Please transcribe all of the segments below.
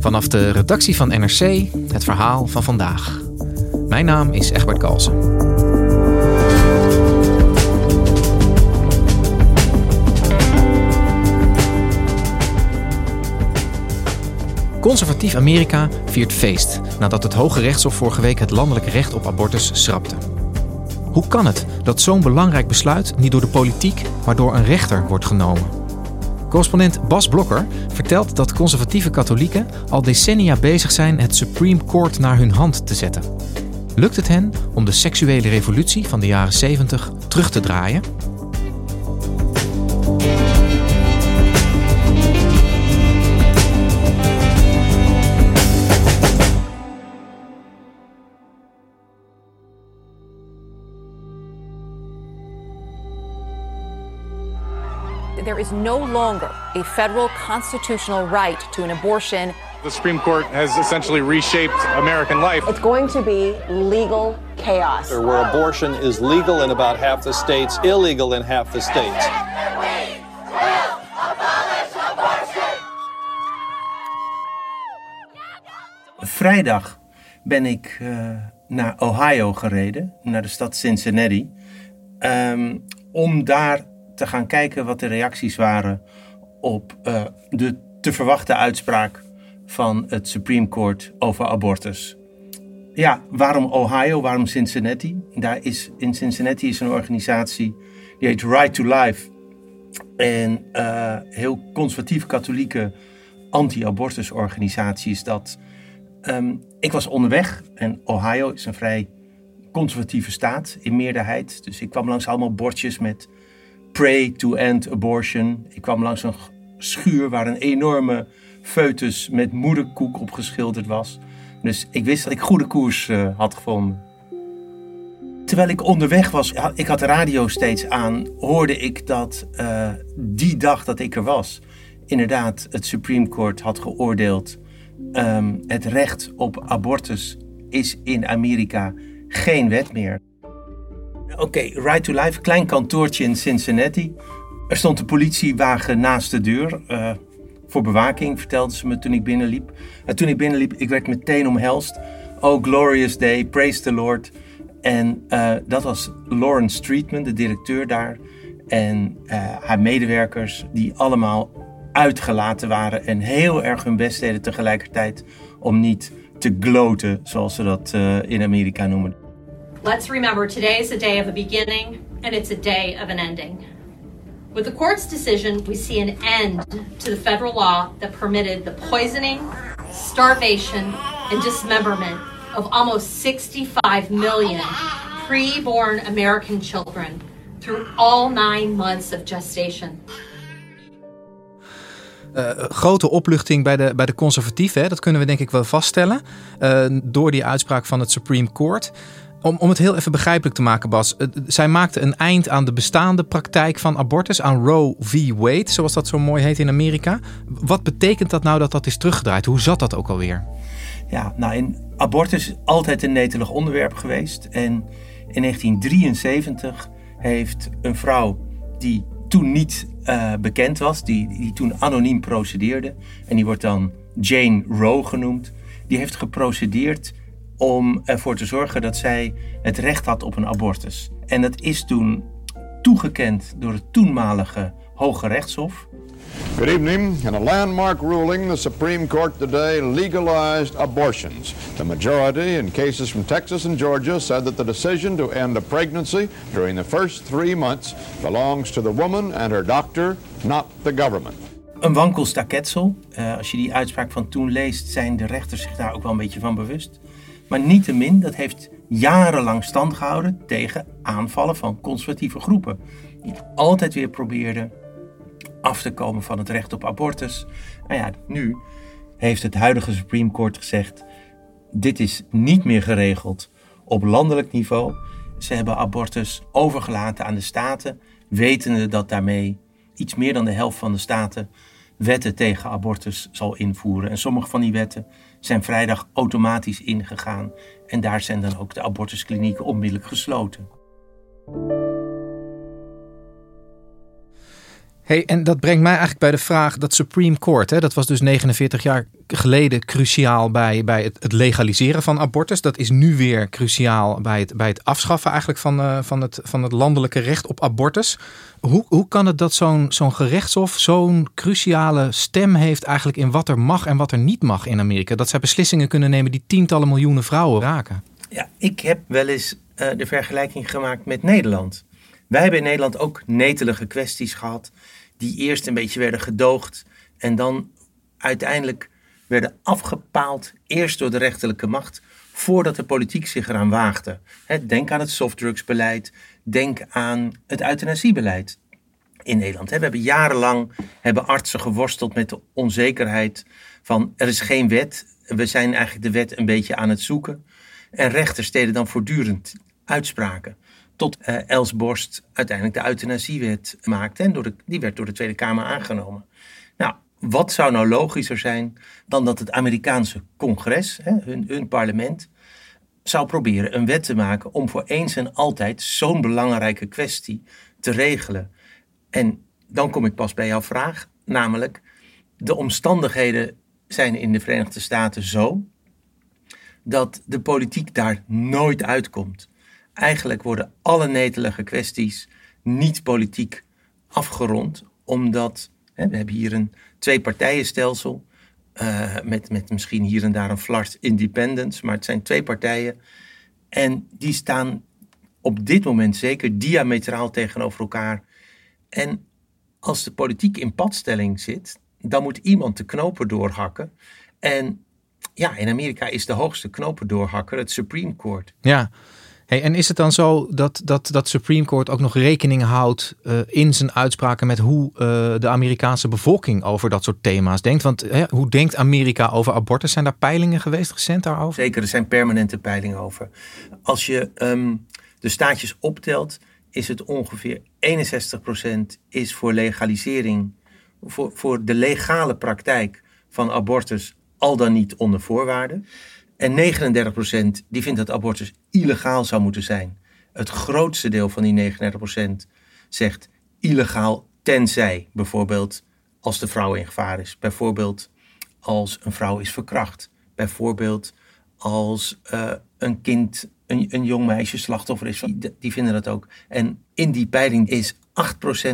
Vanaf de redactie van NRC het verhaal van vandaag. Mijn naam is Egbert Kalsen. Conservatief Amerika viert feest nadat het Hoge Rechtshof vorige week het landelijke recht op abortus schrapte. Hoe kan het dat zo'n belangrijk besluit niet door de politiek, maar door een rechter wordt genomen? Correspondent Bas Blokker vertelt dat conservatieve katholieken al decennia bezig zijn het Supreme Court naar hun hand te zetten. Lukt het hen om de seksuele revolutie van de jaren 70 terug te draaien? There is no longer a federal constitutional right to an abortion. The Supreme Court has essentially reshaped American life. It's going to be legal chaos. Where abortion is legal in about half the states, illegal in half the states. Vrijdag ben ik uh, naar Ohio gereden, naar de stad Cincinnati, um, om daar te gaan kijken wat de reacties waren op uh, de te verwachten uitspraak van het Supreme Court over abortus. Ja, waarom Ohio? Waarom Cincinnati? Daar is, in Cincinnati is een organisatie die heet Right to Life. En uh, heel conservatief katholieke anti-abortus organisatie is dat. Um, ik was onderweg en Ohio is een vrij conservatieve staat in meerderheid. Dus ik kwam langs allemaal bordjes met Pray to End Abortion. Ik kwam langs een schuur waar een enorme foetus met moederkoek opgeschilderd was. Dus ik wist dat ik goede koers uh, had gevonden. Terwijl ik onderweg was, ik had de radio steeds aan, hoorde ik dat uh, die dag dat ik er was, inderdaad het Supreme Court had geoordeeld. Um, het recht op abortus is in Amerika geen wet meer. Oké, okay, Right to Life, klein kantoortje in Cincinnati. Er stond een politiewagen naast de deur. Uh, voor bewaking, vertelden ze me toen ik binnenliep. En toen ik binnenliep, ik werd meteen omhelst. Oh, glorious day, praise the Lord. En uh, dat was Lawrence Streetman, de directeur daar. En uh, haar medewerkers, die allemaal uitgelaten waren en heel erg hun best deden tegelijkertijd om niet te gloten, zoals ze dat in Amerika noemen. Let's remember today is a day of a beginning and it's a day of an ending. With the court's decision, we see an end to the federal law that permitted the poisoning, starvation, and dismemberment of almost 65 million pre-born American children through all nine months of gestation. Uh, grote opluchting bij de, bij de conservatieven, dat kunnen we denk ik wel vaststellen. Uh, door die uitspraak van het Supreme Court. Om, om het heel even begrijpelijk te maken, Bas. Zij maakte een eind aan de bestaande praktijk van abortus, aan Roe v. Wade, zoals dat zo mooi heet in Amerika. Wat betekent dat nou dat dat is teruggedraaid? Hoe zat dat ook alweer? Ja, nou, in abortus is altijd een netelig onderwerp geweest. En in 1973 heeft een vrouw die toen niet uh, bekend was, die, die toen anoniem procedeerde, en die wordt dan Jane Roe genoemd, die heeft geprocedeerd om ervoor te zorgen dat zij het recht had op een abortus. En dat is toen toegekend door het toenmalige Hoge Rechtshof. Good evening. In a landmark ruling, the Supreme Court today legalized abortions. The majority in cases from Texas and Georgia said that the decision to end a pregnancy during the first three months belongs to the woman and her doctor, not the government. Een wankel staketsel. Uh, als je die uitspraak van toen leest, zijn de rechters zich daar ook wel een beetje van bewust. Maar niettemin, dat heeft jarenlang stand gehouden tegen aanvallen van conservatieve groepen. Die altijd weer probeerden af te komen van het recht op abortus. Nou ja, nu heeft het huidige Supreme Court gezegd: dit is niet meer geregeld op landelijk niveau. Ze hebben abortus overgelaten aan de staten, wetende dat daarmee iets meer dan de helft van de staten wetten tegen abortus zal invoeren. En sommige van die wetten zijn vrijdag automatisch ingegaan. En daar zijn dan ook de abortusklinieken onmiddellijk gesloten. Hey, en dat brengt mij eigenlijk bij de vraag dat Supreme Court, hè, dat was dus 49 jaar geleden cruciaal bij, bij het, het, legaliseren van abortus. Dat is nu weer cruciaal bij het, bij het afschaffen eigenlijk van, uh, van, het, van het landelijke recht op abortus. Hoe, hoe kan het dat zo'n zo'n gerechtshof zo'n cruciale stem heeft eigenlijk in wat er mag en wat er niet mag in Amerika? Dat zij beslissingen kunnen nemen die tientallen miljoenen vrouwen raken. Ja, ik heb wel eens uh, de vergelijking gemaakt met Nederland. Wij hebben in Nederland ook netelige kwesties gehad die eerst een beetje werden gedoogd en dan uiteindelijk werden afgepaald, eerst door de rechterlijke macht, voordat de politiek zich eraan waagde. Denk aan het softdrugsbeleid, denk aan het euthanasiebeleid in Nederland. We hebben jarenlang hebben artsen geworsteld met de onzekerheid van er is geen wet, we zijn eigenlijk de wet een beetje aan het zoeken. En rechters deden dan voortdurend uitspraken tot uh, Els Borst uiteindelijk de euthanasiewet maakte. En door die werd door de Tweede Kamer aangenomen. Nou, wat zou nou logischer zijn dan dat het Amerikaanse congres, hè, hun, hun parlement, zou proberen een wet te maken om voor eens en altijd zo'n belangrijke kwestie te regelen. En dan kom ik pas bij jouw vraag, namelijk de omstandigheden zijn in de Verenigde Staten zo dat de politiek daar nooit uitkomt. Eigenlijk worden alle netelige kwesties niet politiek afgerond, omdat hè, we hebben hier een twee-partijenstelsel uh, met, met misschien hier en daar een flart independence, maar het zijn twee partijen en die staan op dit moment zeker diametraal tegenover elkaar. En als de politiek in padstelling zit, dan moet iemand de knopen doorhakken. En ja, in Amerika is de hoogste knopen doorhakker het Supreme Court. Ja, Hey, en is het dan zo dat, dat dat Supreme Court ook nog rekening houdt uh, in zijn uitspraken met hoe uh, de Amerikaanse bevolking over dat soort thema's denkt? Want hè, hoe denkt Amerika over abortus? Zijn daar peilingen geweest recent daarover? Zeker, er zijn permanente peilingen over. Als je um, de staatjes optelt, is het ongeveer 61% is voor legalisering, voor, voor de legale praktijk van abortus, al dan niet onder voorwaarden. En 39% die vindt dat abortus illegaal zou moeten zijn. Het grootste deel van die 39% zegt illegaal tenzij bijvoorbeeld als de vrouw in gevaar is. Bijvoorbeeld als een vrouw is verkracht. Bijvoorbeeld als uh, een kind, een, een jong meisje slachtoffer is. Die, die vinden dat ook. En in die peiling is 8%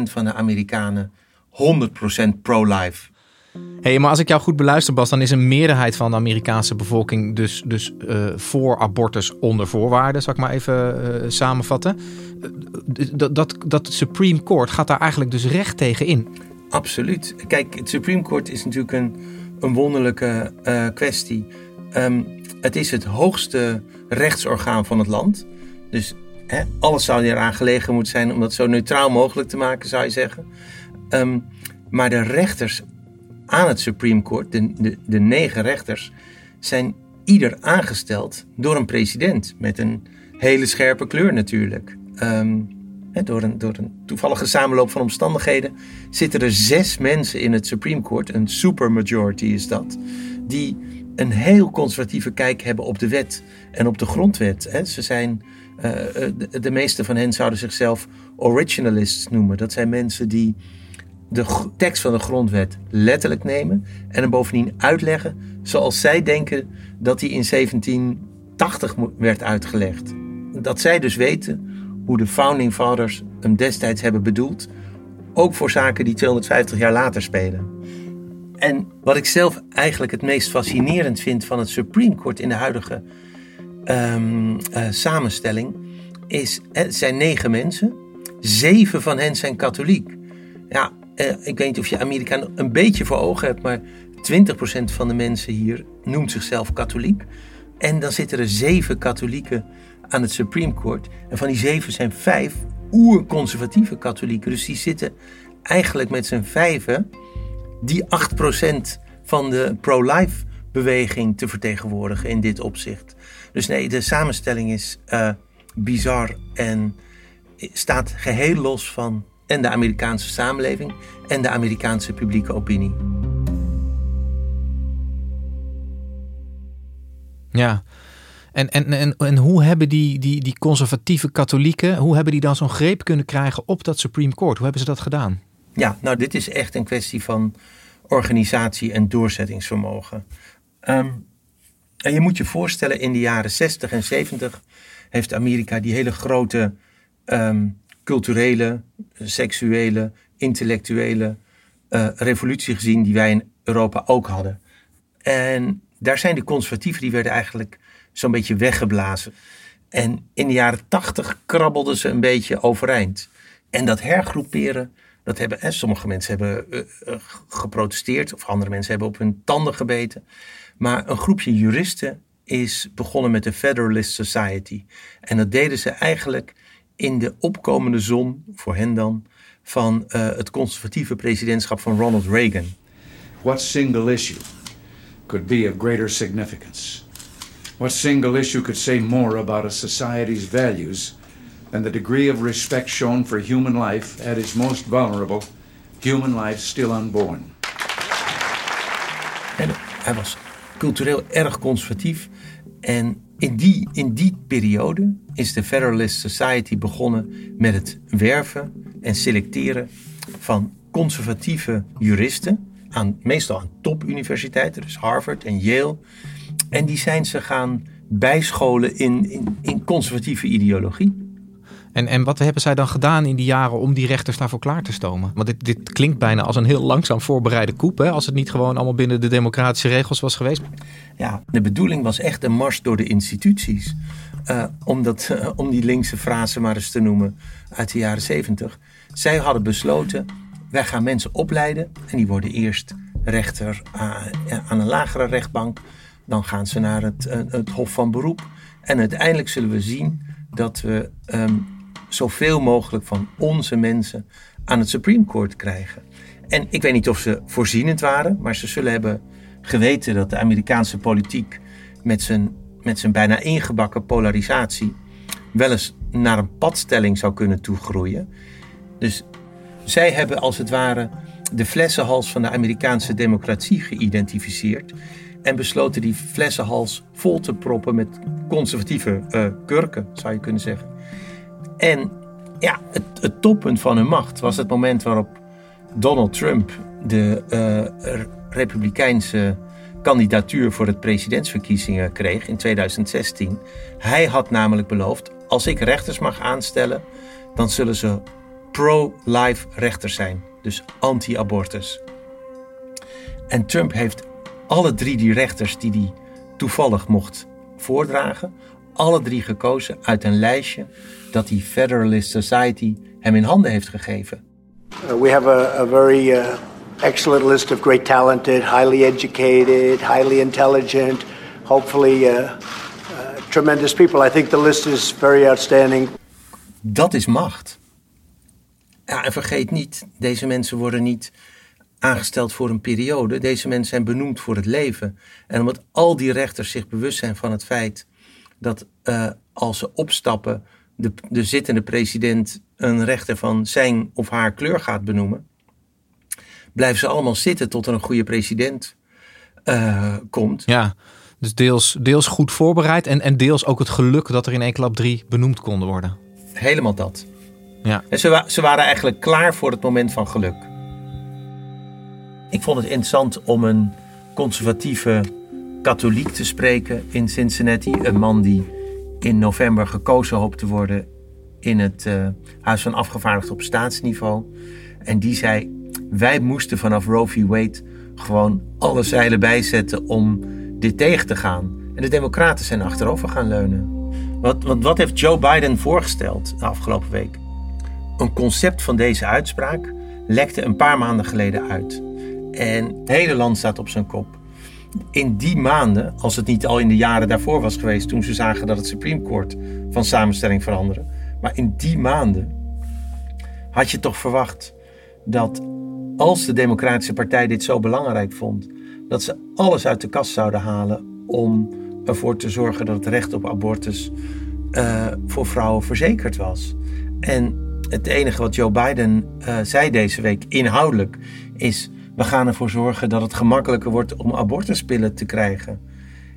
van de Amerikanen 100% pro-life hey, maar als ik jou goed beluister, Bas, dan is een meerderheid van de Amerikaanse bevolking dus, dus uh, voor abortus onder voorwaarden, zal ik maar even uh, samenvatten. Uh, dat, dat, dat Supreme Court gaat daar eigenlijk dus recht tegen in. Absoluut. Kijk, het Supreme Court is natuurlijk een, een wonderlijke kwestie. Um, het is het hoogste rechtsorgaan van het land. Dus hè, alles zou eraan gelegen moeten zijn om dat zo neutraal mogelijk te maken, zou je zeggen. Um, maar de rechters aan het Supreme Court, de, de, de negen rechters, zijn ieder aangesteld door een president. Met een hele scherpe kleur natuurlijk. Um, door, een, door een toevallige samenloop van omstandigheden zitten er zes mensen in het Supreme Court, een supermajority is dat, die een heel conservatieve kijk hebben op de wet en op de grondwet. Ze zijn, uh, de, de meeste van hen zouden zichzelf originalists noemen. Dat zijn mensen die de tekst van de grondwet letterlijk nemen en hem bovendien uitleggen zoals zij denken dat die in 1780 werd uitgelegd. Dat zij dus weten hoe de founding fathers hem destijds hebben bedoeld, ook voor zaken die 250 jaar later spelen. En wat ik zelf eigenlijk het meest fascinerend vind van het Supreme Court in de huidige um, uh, samenstelling, is: het zijn negen mensen, zeven van hen zijn katholiek. Ja, uh, ik weet niet of je Amerika een beetje voor ogen hebt, maar 20% van de mensen hier noemt zichzelf katholiek. En dan zitten er zeven katholieken aan het Supreme Court. En van die zeven zijn vijf oerconservatieve katholieken. Dus die zitten eigenlijk met z'n vijven die 8% van de pro-life beweging te vertegenwoordigen in dit opzicht. Dus nee, de samenstelling is uh, bizar en staat geheel los van en de Amerikaanse samenleving en de Amerikaanse publieke opinie. Ja, en, en, en, en hoe hebben die, die, die conservatieve katholieken, hoe hebben die dan zo'n greep kunnen krijgen op dat Supreme Court? Hoe hebben ze dat gedaan? Ja, nou dit is echt een kwestie van organisatie en doorzettingsvermogen. Ehm, en je moet je voorstellen, in de jaren 60 en 70 heeft Amerika die hele grote ehm, culturele, seksuele, intellectuele uh, revolutie gezien die wij in Europa ook hadden. En daar zijn de conservatieven, die werden eigenlijk zo'n beetje weggeblazen. En in de jaren 80 krabbelden ze een beetje overeind. En dat hergroeperen, dat hebben, en sommige mensen hebben uh, geprotesteerd, of andere mensen hebben op hun tanden gebeten. Maar een groepje juristen is begonnen met de Federalist Society. En dat deden ze eigenlijk in de opkomende zon, voor hen dan, van uh, het conservatieve presidentschap van Ronald Reagan. What single issue could be of greater significance? What single issue could say more about a society's values than the degree of respect shown for human life at its most vulnerable, human life still unborn? En hij was cultureel erg conservatief en in die, in die periode is de Federalist Society begonnen met het werven en selecteren van conservatieve juristen, aan, meestal aan topuniversiteiten, dus Harvard en Yale. En die zijn ze gaan bijscholen in, in, in conservatieve ideologie. En, en wat hebben zij dan gedaan in die jaren om die rechters daarvoor klaar te stomen? Want dit, dit klinkt bijna als een heel langzaam voorbereide koep, als het niet gewoon allemaal binnen de democratische regels was geweest. Ja, de bedoeling was echt een mars door de instituties. Uh, om, dat, uh, om die linkse frase maar eens te noemen uit de jaren zeventig. Zij hadden besloten, wij gaan mensen opleiden en die worden eerst rechter uh, aan een lagere rechtbank. Dan gaan ze naar het, het Hof van Beroep. En uiteindelijk zullen we zien dat we um, zoveel mogelijk van onze mensen aan het Supreme Court krijgen. En ik weet niet of ze voorzienend waren, maar ze zullen hebben geweten dat de Amerikaanse politiek met zijn, met zijn bijna ingebakken polarisatie wel eens naar een padstelling zou kunnen toegroeien. Dus zij hebben als het ware de flessenhals van de Amerikaanse democratie geïdentificeerd en besloten die flessenhals vol te proppen met conservatieve uh, kurken, zou je kunnen zeggen. En ja, het, toppunt van hun macht was het moment waarop Donald Trump de uh, Republikeinse kandidatuur voor het presidentsverkiezingen kreeg in 2016. Hij had namelijk beloofd: als ik rechters mag aanstellen, dan zullen ze pro-life rechters zijn, dus anti-abortus. En Trump heeft alle drie die rechters die hij toevallig mocht voordragen, alle drie gekozen uit een lijstje dat die Federalist Society hem in handen heeft gegeven. Uh, we have a, a very uh, excellent list of great talented, highly educated, highly intelligent, hopefully uh, uh, tremendous people. I think the list is very outstanding. Dat is macht. Ja, en vergeet niet, deze mensen worden niet aangesteld voor een periode. Deze mensen zijn benoemd voor het leven. En omdat al die rechters zich bewust zijn van het feit dat uh, als ze opstappen, de, de zittende president een rechter van zijn of haar kleur gaat benoemen, blijven ze allemaal zitten tot er een goede president uh, komt. Ja, dus deels, deels goed voorbereid en, en deels ook het geluk dat er in één klap drie benoemd konden worden. Helemaal dat. Ja. En ze, ze waren eigenlijk klaar voor het moment van geluk. Ik vond het interessant om een conservatieve katholiek te spreken in Cincinnati. Een man die in november gekozen hoopt te worden in het uh, Huis van Afgevaardigden op staatsniveau. En die zei: Wij moesten vanaf Roe v. Wade gewoon alle zeilen bijzetten om dit tegen te gaan. En de Democraten zijn achterover gaan leunen. Wat, wat, wat heeft Joe Biden voorgesteld de afgelopen week? Een concept van deze uitspraak lekte een paar maanden geleden uit. En het hele land staat op zijn kop. In die maanden, als het niet al in de jaren daarvoor was geweest, toen ze zagen dat het Supreme Court van samenstelling veranderde, maar in die maanden had je toch verwacht dat als de Democratische Partij dit zo belangrijk vond, dat ze alles uit de kast zouden halen om ervoor te zorgen dat het recht op abortus uh, voor vrouwen verzekerd was. En het enige wat Joe Biden uh, zei deze week inhoudelijk is: we gaan ervoor zorgen dat het gemakkelijker wordt om abortuspillen te krijgen.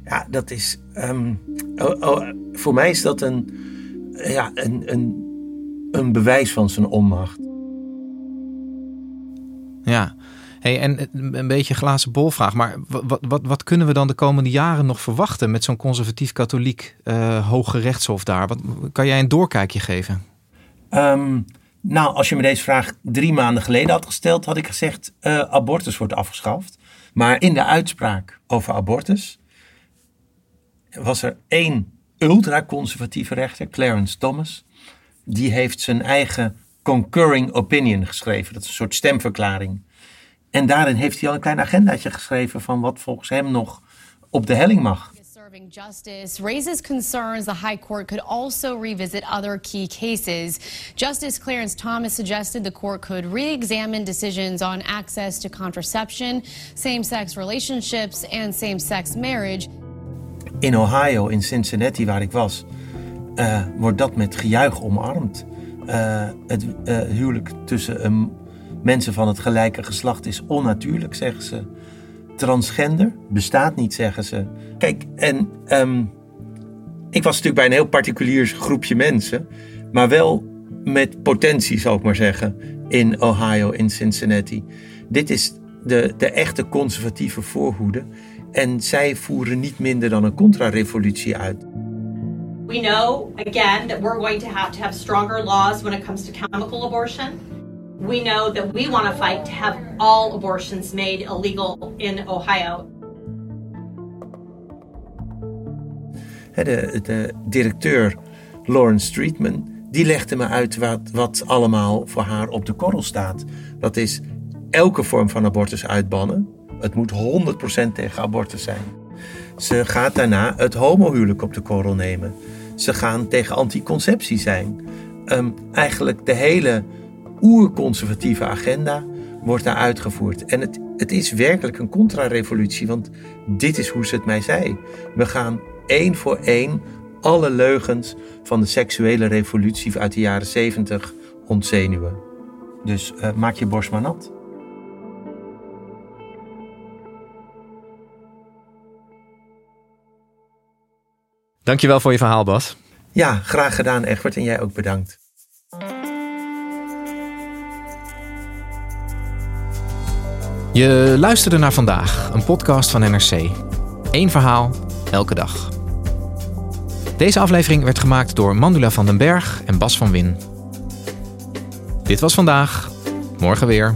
Ja, dat is. Um, oh, oh, voor mij is dat een, ja, een, een, een bewijs van zijn onmacht. Ja, hey, en een beetje glazen bolvraag, maar wat, wat, wat kunnen we dan de komende jaren nog verwachten met zo'n conservatief-katholiek uh, hoge rechtshof daar? Wat, kan jij een doorkijkje geven? Um, nou, als je me deze vraag drie maanden geleden had gesteld, had ik gezegd: uh, abortus wordt afgeschaft. Maar in de uitspraak over abortus was er één ultraconservatieve rechter, Clarence Thomas. Die heeft zijn eigen concurring opinion geschreven. Dat is een soort stemverklaring. En daarin heeft hij al een klein agendaatje geschreven van wat volgens hem nog op de helling mag. Justice raises concerns the High Court could also revisit other key cases. Justice Clarence Thomas suggested the court could re examine decisions on access to contraception, same sex relationships, and same sex marriage. In Ohio, in Cincinnati, waar ik was, uh, wordt dat met gejuich omarmd. Uh, het uh, huwelijk tussen um, mensen van het gelijke geslacht is onnatuurlijk, zeggen ze. Transgender bestaat niet, zeggen ze. Kijk, en um, ik was natuurlijk bij een heel particulier groepje mensen, maar wel met potentie, zou ik maar zeggen, in Ohio, in Cincinnati. Dit is de, de echte conservatieve voorhoede. En zij voeren niet minder dan een contra-revolutie uit. We know, again, that we're going to have to have stronger laws when it comes to chemical abortion. We know that we want to fight to have all abortions made illegal in Ohio. De, de directeur Lawrence Streetman, die legde me uit wat, wat allemaal voor haar op de korrel staat. Dat is elke vorm van abortus uitbannen. Het moet 100% tegen abortus zijn. Ze gaat daarna het homohuwelijk op de korrel nemen. Ze gaan tegen anticonceptie zijn. Um, eigenlijk de hele oerconservatieve agenda wordt daar uitgevoerd. En het, het is werkelijk een contra-revolutie, want dit is hoe ze het mij zei. We gaan één voor één alle leugens van de seksuele revolutie uit de jaren zeventig ontzenuwen. Dus uh, maak je borst maar nat. Dankjewel voor je verhaal, Bas. Ja, graag gedaan, Egbert. En jij ook bedankt. Je luisterde naar vandaag, een podcast van NRC. Eén verhaal, elke dag. Deze aflevering werd gemaakt door Mandula van den Berg en Bas van Win. Dit was vandaag, morgen weer.